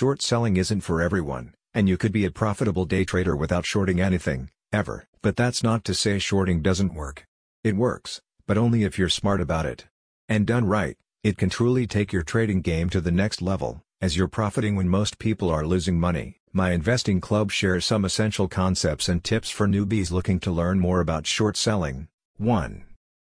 Short selling isn't for everyone, and you could be a profitable day trader without shorting anything, ever. But that's not to say shorting doesn't work. It works, but only if you're smart about it. And done right, it can truly take your trading game to the next level, as you're profiting when most people are losing money. My investing club shares some essential concepts and tips for newbies looking to learn more about short selling. 1.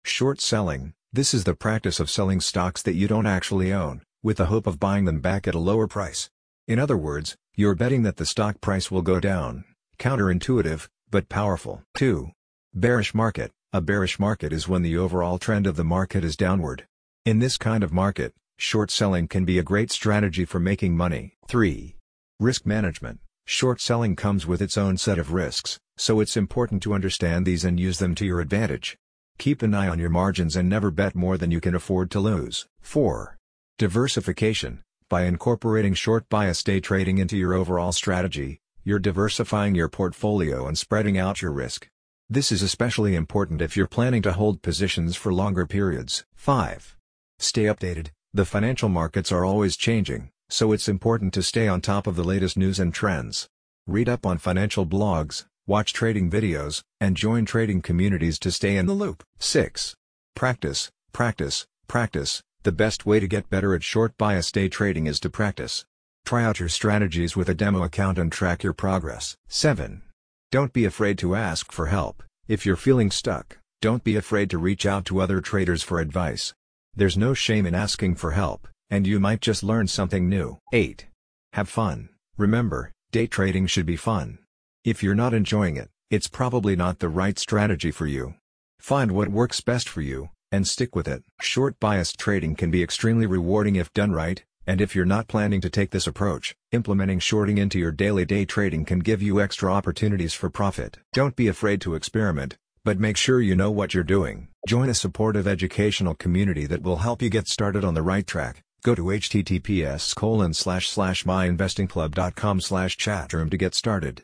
Short selling this is the practice of selling stocks that you don't actually own, with the hope of buying them back at a lower price. In other words, you're betting that the stock price will go down. Counterintuitive, but powerful. 2. Bearish market. A bearish market is when the overall trend of the market is downward. In this kind of market, short selling can be a great strategy for making money. 3. Risk management. Short selling comes with its own set of risks, so it's important to understand these and use them to your advantage. Keep an eye on your margins and never bet more than you can afford to lose. 4. Diversification. By incorporating short bias day trading into your overall strategy, you're diversifying your portfolio and spreading out your risk. This is especially important if you're planning to hold positions for longer periods. 5. Stay updated. The financial markets are always changing, so it's important to stay on top of the latest news and trends. Read up on financial blogs, watch trading videos, and join trading communities to stay in the loop. 6. Practice, practice, practice. The best way to get better at short bias day trading is to practice. Try out your strategies with a demo account and track your progress. 7. Don't be afraid to ask for help. If you're feeling stuck, don't be afraid to reach out to other traders for advice. There's no shame in asking for help, and you might just learn something new. 8. Have fun. Remember, day trading should be fun. If you're not enjoying it, it's probably not the right strategy for you. Find what works best for you, and stick with it. Short biased trading can be extremely rewarding if done right, and if you're not planning to take this approach, implementing shorting into your daily day trading can give you extra opportunities for profit. Don't be afraid to experiment, but make sure you know what you're doing. Join a supportive educational community that will help you get started on the right track. Go to https colon slash slash myinvestingclub.com slash chatroom to get started.